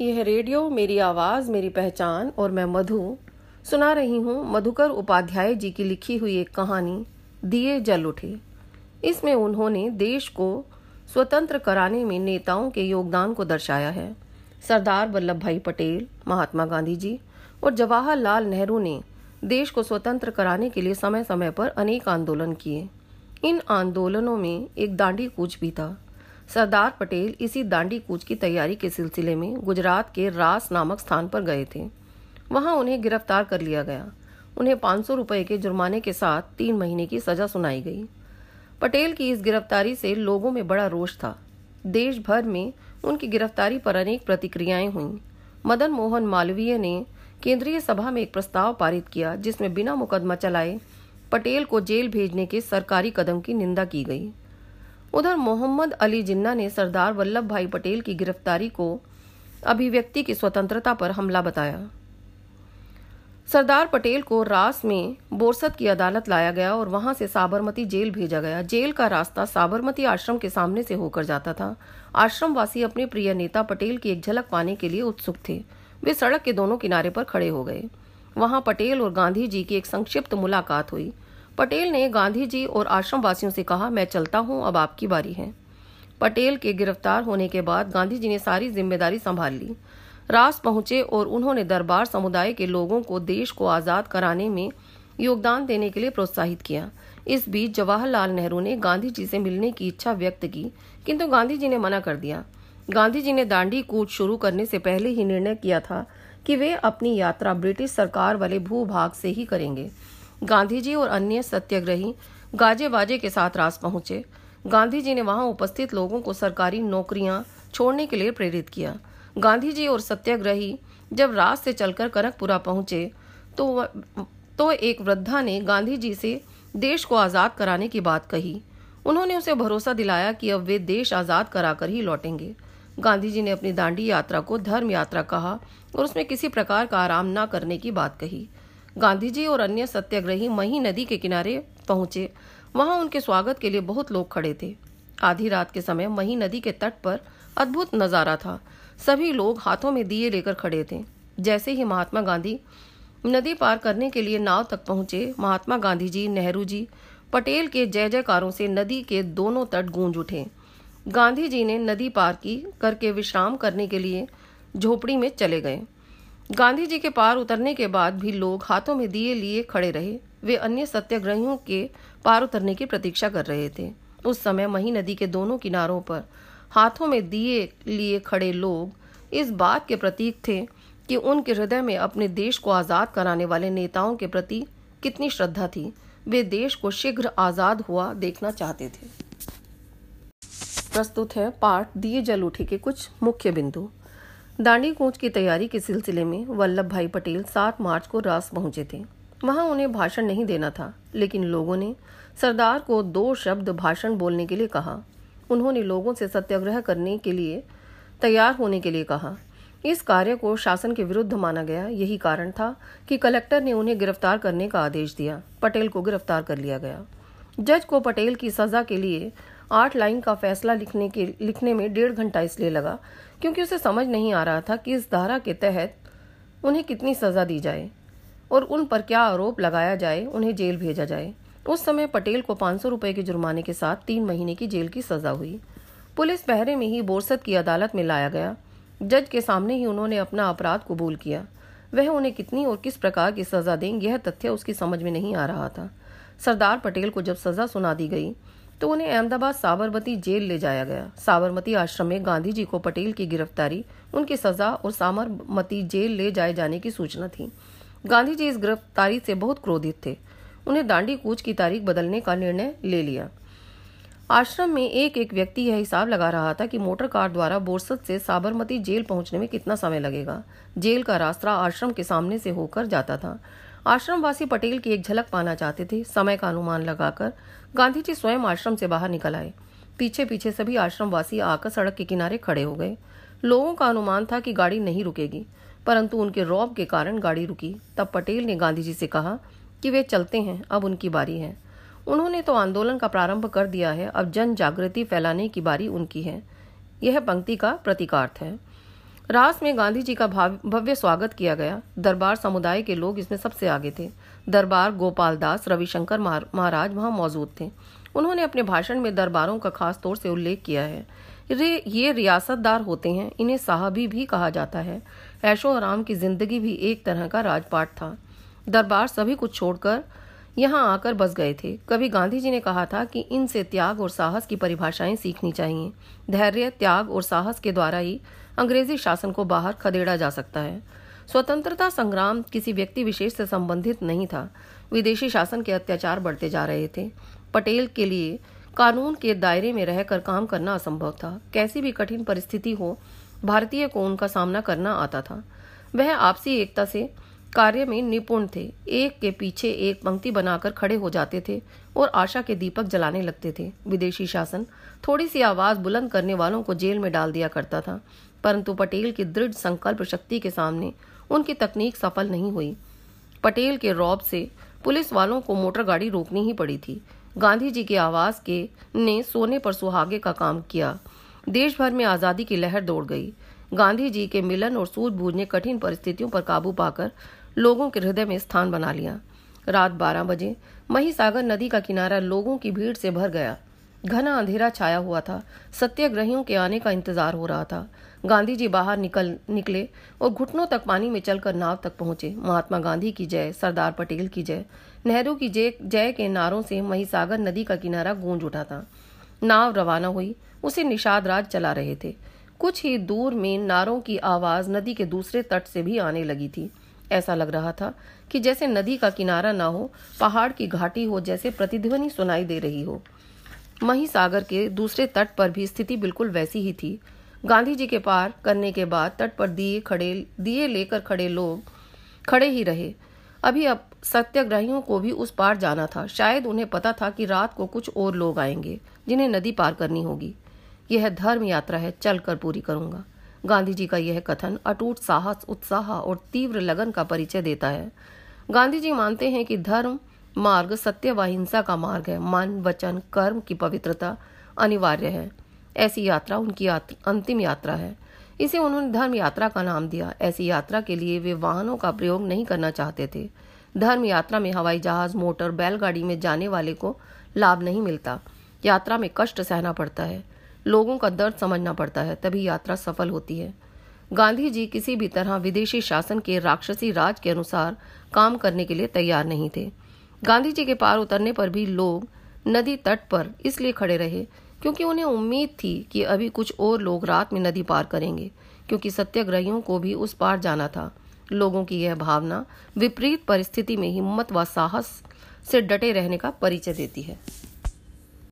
यह रेडियो, मेरी आवाज़, मेरी पहचान और मैं मधु। सुना रही हूँ मधुकर उपाध्याय जी की लिखी हुई एक कहानी, दिए जल उठे। इसमें उन्होंने देश को स्वतंत्र कराने में नेताओं के योगदान को दर्शाया है। सरदार वल्लभ भाई पटेल, महात्मा गांधी जी और जवाहरलाल नेहरू ने देश को स्वतंत्र कराने के लिए समय समय पर अनेक आंदोलन किए। इन आंदोलनों में एक दांडी कूच भी था। सरदार पटेल इसी दांडी कूच की तैयारी के सिलसिले में गुजरात के रास नामक स्थान पर गए थे। वहाँ उन्हें गिरफ़्तार कर लिया गया। उन्हें पाँच सौ रुपए के जुर्माने के साथ तीन महीने की सजा सुनाई गई। पटेल की इस गिरफ्तारी से लोगों में बड़ा रोष था। देश भर में उनकी गिरफ्तारी पर अनेक प्रतिक्रियाएँ हुईं। मदन मोहन मालवीय ने केंद्रीय सभा में एक प्रस्ताव पारित किया, जिसमें बिना मुकदमा चलाए पटेल को जेल भेजने के सरकारी कदम की निंदा की गई। उधर मोहम्मद अली जिन्ना ने सरदार वल्लभ भाई पटेल की गिरफ्तारी को अभिव्यक्ति की स्वतंत्रता पर हमला बताया। सरदार पटेल को रास में बोरसत की अदालत लाया गया और वहाँ से साबरमती जेल भेजा गया। जेल का रास्ता साबरमती आश्रम के सामने से होकर जाता था। आश्रम वासी अपने प्रिय नेता पटेल की एक झलक पाने के लिए उत्सुक थे। वे सड़क के दोनों किनारे पर खड़े हो गए। वहाँ पटेल और गांधी जी की एक संक्षिप्त मुलाकात हुई। पटेल ने गांधी जी और आश्रम वासियों से कहा, मैं चलता हूँ, अब आपकी बारी है। पटेल के गिरफ़्तार होने के बाद गांधी जी ने सारी ज़िम्मेदारी संभाल ली। रास पहुँचे और उन्होंने दरबार समुदाय के लोगों को देश को आज़ाद कराने में योगदान देने के लिए प्रोत्साहित किया। इस बीच जवाहरलाल नेहरू ने गांधी जी से मिलने की इच्छा व्यक्त की, किंतु गांधी जी ने मना कर दिया। गांधी जी ने दांडी कूच शुरू करने से पहले ही निर्णय किया था कि वे अपनी यात्रा ब्रिटिश सरकार वाले भूभाग से ही करेंगे। गांधी जी और अन्य सत्याग्रही गाजे बाजे के साथ रास पहुँचे। गांधी जी ने वहाँ उपस्थित लोगों को सरकारी नौकरियाँ छोड़ने के लिए प्रेरित किया। गांधी जी और सत्याग्रही जब रात से चलकर कनकपुरा पहुँचे तो तो एक वृद्धा ने गांधी जी से देश को आज़ाद कराने की बात कही। उन्होंने उसे भरोसा दिलाया कि अब वे देश आज़ाद कराकर ही लौटेंगे। गांधी जी ने अपनी दांडी यात्रा को धर्म यात्रा कहा और उसमें किसी प्रकार का आराम न करने की बात कही। गांधी जी और अन्य सत्याग्रही मही नदी के किनारे पहुँचे। वहाँ उनके स्वागत के लिए बहुत लोग खड़े थे। आधी रात के समय मही नदी के तट पर अद्भुत नज़ारा था। सभी लोग हाथों में दिए लेकर खड़े थे। जैसे ही महात्मा गांधी नदी पार करने के लिए नाव तक पहुँचे, महात्मा गांधी जी, नेहरू जी, पटेल के जय जयकारों से नदी के दोनों तट गूंज उठे। गांधी जी ने नदी पार की, करके विश्राम करने के लिए झोपड़ी में चले गए। गांधी जी के पार उतरने के बाद भी लोग हाथों में दिए लिए खड़े रहे। वे अन्य सत्याग्रहियों के पार उतरने की प्रतीक्षा कर रहे थे। उस समय मही नदी के दोनों किनारों पर हाथों में दिए लिए खड़े लोग इस बात के प्रतीक थे कि उनके हृदय में अपने देश को आज़ाद कराने वाले नेताओं के प्रति कितनी श्रद्धा थी। वे देश को शीघ्र आज़ाद हुआ देखना चाहते थे। प्रस्तुत है पाठ दिए जल उठे के कुछ मुख्य बिंदु। दांडी कूच की तैयारी के सिलसिले में वल्लभ भाई पटेल सात मार्च को रास पहुँचे थे। वहाँ उन्हें भाषण नहीं देना था, लेकिन लोगों ने सरदार को दो शब्द भाषण बोलने के लिए कहा। उन्होंने लोगों से सत्याग्रह करने के लिए, तैयार होने के लिए कहा। इस कार्य को शासन के विरुद्ध माना गया। यही कारण था कि कलेक्टर ने उन्हें गिरफ़्तार करने का आदेश दिया। पटेल को गिरफ़्तार कर लिया गया। जज को पटेल की सजा के लिए आठ लाइन का फैसला लिखने के, लिखने में डेढ़ घंटा इसलिए लगा, क्योंकि उसे समझ नहीं आ रहा था कि इस धारा के तहत उन्हें कितनी सजा दी जाए और उन पर क्या आरोप लगाया जाए, उन्हें जेल भेजा जाए। उस समय पटेल को पाँच सौ रुपए के जुर्माने के साथ तीन महीने की जेल की सजा हुई। पुलिस पहरे में ही बोरसद की अदालत में लाया गया। जज के सामने ही उन्होंने अपना अपराध कबूल किया। वह उन्हें कितनी और किस प्रकार की सजा दें, यह तथ्य उसकी समझ में नहीं आ रहा था। सरदार पटेल को जब सजा सुना दी गई तो उन्हें अहमदाबाद साबरमती जेल ले जाया गया। साबरमती आश्रम में गांधी जी को पटेल की गिरफ्तारी, उनकी सजा और साबरमती जेल ले जाए जाने की सूचना थी। गांधी जी इस गिरफ्तारी से बहुत क्रोधित थे। उन्हें दांडी कूच की तारीख बदलने का निर्णय ले लिया। आश्रम में एक एक व्यक्ति यह हिसाब लगा रहा था कि मोटर कार द्वारा बोरसत से साबरमती जेल पहुँचने में कितना समय लगेगा। जेल का रास्ता आश्रम के सामने से होकर जाता था। आश्रमवासी पटेल की एक झलक पाना चाहते थे। समय का अनुमान लगाकर गांधी जी स्वयं आश्रम से बाहर निकल आए। पीछे पीछे सभी आश्रमवासी आकर सड़क के किनारे खड़े हो गए। लोगों का अनुमान था कि गाड़ी नहीं रुकेगी, परंतु उनके रौब के कारण गाड़ी रुकी। तब पटेल ने गांधी जी से कहा कि वे चलते हैं, अब उनकी बारी है। उन्होंने तो आंदोलन का प्रारंभ कर दिया है, अब जन जागृति फैलाने की बारी उनकी है। यह पंक्ति का प्रतीकार्थ है। रास में गांधी जी का भव्य स्वागत किया गया। दरबार समुदाय के लोग इसमें सबसे आगे थे। दरबार गोपाल दास, रविशंकर महाराज वहाँ मौजूद थे। उन्होंने अपने भाषण में दरबारों का खास तौर से उल्लेख किया है। रे ये रियासतदार होते हैं, इन्हें साहबी भी कहा जाता है। ऐशो आराम की ज़िंदगी भी एक तरह का राजपाट था। दरबार सभी कुछ छोड़कर यहाँ आकर बस गए थे। कभी गांधी जी ने कहा था कि इनसे त्याग और साहस की परिभाषाएँ सीखनी चाहिए। धैर्य, त्याग और साहस के द्वारा ही अंग्रेज़ी शासन को बाहर खदेड़ा जा सकता है। स्वतंत्रता संग्राम किसी व्यक्ति विशेष से संबंधित नहीं था। विदेशी शासन के अत्याचार बढ़ते जा रहे थे। पटेल के लिए कानून के दायरे में रहकर काम करना असंभव था। कैसी भी कठिन परिस्थिति हो, भारतीय को उनका सामना करना आता था। वह आपसी एकता से कार्य में निपुण थे। एक के पीछे एक पंक्ति बनाकर खड़े हो जाते थे और आशा के दीपक जलाने लगते थे। विदेशी शासन थोड़ी सी आवाज़ बुलंद करने वालों को जेल में डाल दिया करता था, परंतु पटेल की दृढ़ संकल्प शक्ति के सामने उनकी तकनीक सफल नहीं हुई। पटेल के रौब से पुलिस वालों को मोटर गाड़ी रोकनी ही पड़ी थी। गांधी जी के आवाज़ के ने सोने पर सुहागे का काम किया। देश भर में आज़ादी की लहर दौड़ गई। गांधी जी के मिलन और सूझबूझ ने कठिन परिस्थितियों पर काबू पाकर लोगों के हृदय में स्थान बना लिया। रात बारह बजे सागर नदी का किनारा लोगों की भीड़ से भर गया। घना अंधेरा छाया हुआ था। सत्याग्रहियों के आने का इंतज़ार हो रहा था। गांधी जी बाहर निकल, निकले और घुटनों तक पानी में चलकर नाव तक पहुँचे। महात्मा गांधी की जय, सरदार पटेल की जय। नेहरू की जय जय के नारों से महिसागर नदी का किनारा गूंज उठा था। नाव रवाना हुई। उसे निषाद राज चला रहे थे। कुछ ही दूर में नारों की आवाज़ नदी के दूसरे तट से भी आने लगी थी। ऐसा लग रहा था कि जैसे नदी का किनारा ना हो, पहाड़ की घाटी हो जैसे प्रतिध्वनि सुनाई दे रही हो। मही सागर के दूसरे तट पर भी स्थिति बिल्कुल वैसी ही थी। गांधी जी के पार करने के बाद तट पर दिए खड़े, दिए लेकर खड़े लोग खड़े ही रहे। अभी अब सत्याग्रहियों को भी उस पार जाना था। शायद उन्हें पता था कि रात को कुछ और लोग आएँगे, जिन्हें नदी पार करनी होगी। यह धर्म यात्रा है चल कर पूरी करूँगा। गांधी जी का यह कथन अटूट साहस उत्साह और तीव्र लगन का परिचय देता है। गांधी जी मानते हैं कि धर्म मार्ग सत्य व हिंसा का मार्ग है। मन वचन कर्म की पवित्रता अनिवार्य है। ऐसी यात्रा उनकी यात्र, अंतिम यात्रा है। इसे उन्होंने धर्म यात्रा का नाम दिया। ऐसी यात्रा के लिए वे वाहनों का प्रयोग नहीं करना चाहते थे। धर्म यात्रा में हवाई जहाज़ मोटर बैलगाड़ी में जाने वाले को लाभ नहीं मिलता। यात्रा में कष्ट सहना पड़ता है। लोगों का दर्द समझना पड़ता है, तभी यात्रा सफल होती है। गांधी जी किसी भी तरह विदेशी शासन के राक्षसी राज के अनुसार काम करने के लिए तैयार नहीं थे। गांधी जी के पार उतरने पर भी लोग नदी तट पर इसलिए खड़े रहे क्योंकि उन्हें उम्मीद थी कि अभी कुछ और लोग रात में नदी पार करेंगे, क्योंकि सत्याग्रहियों को भी उस पार जाना था। लोगों की यह भावना विपरीत परिस्थिति में हिम्मत व साहस से डटे रहने का परिचय देती है।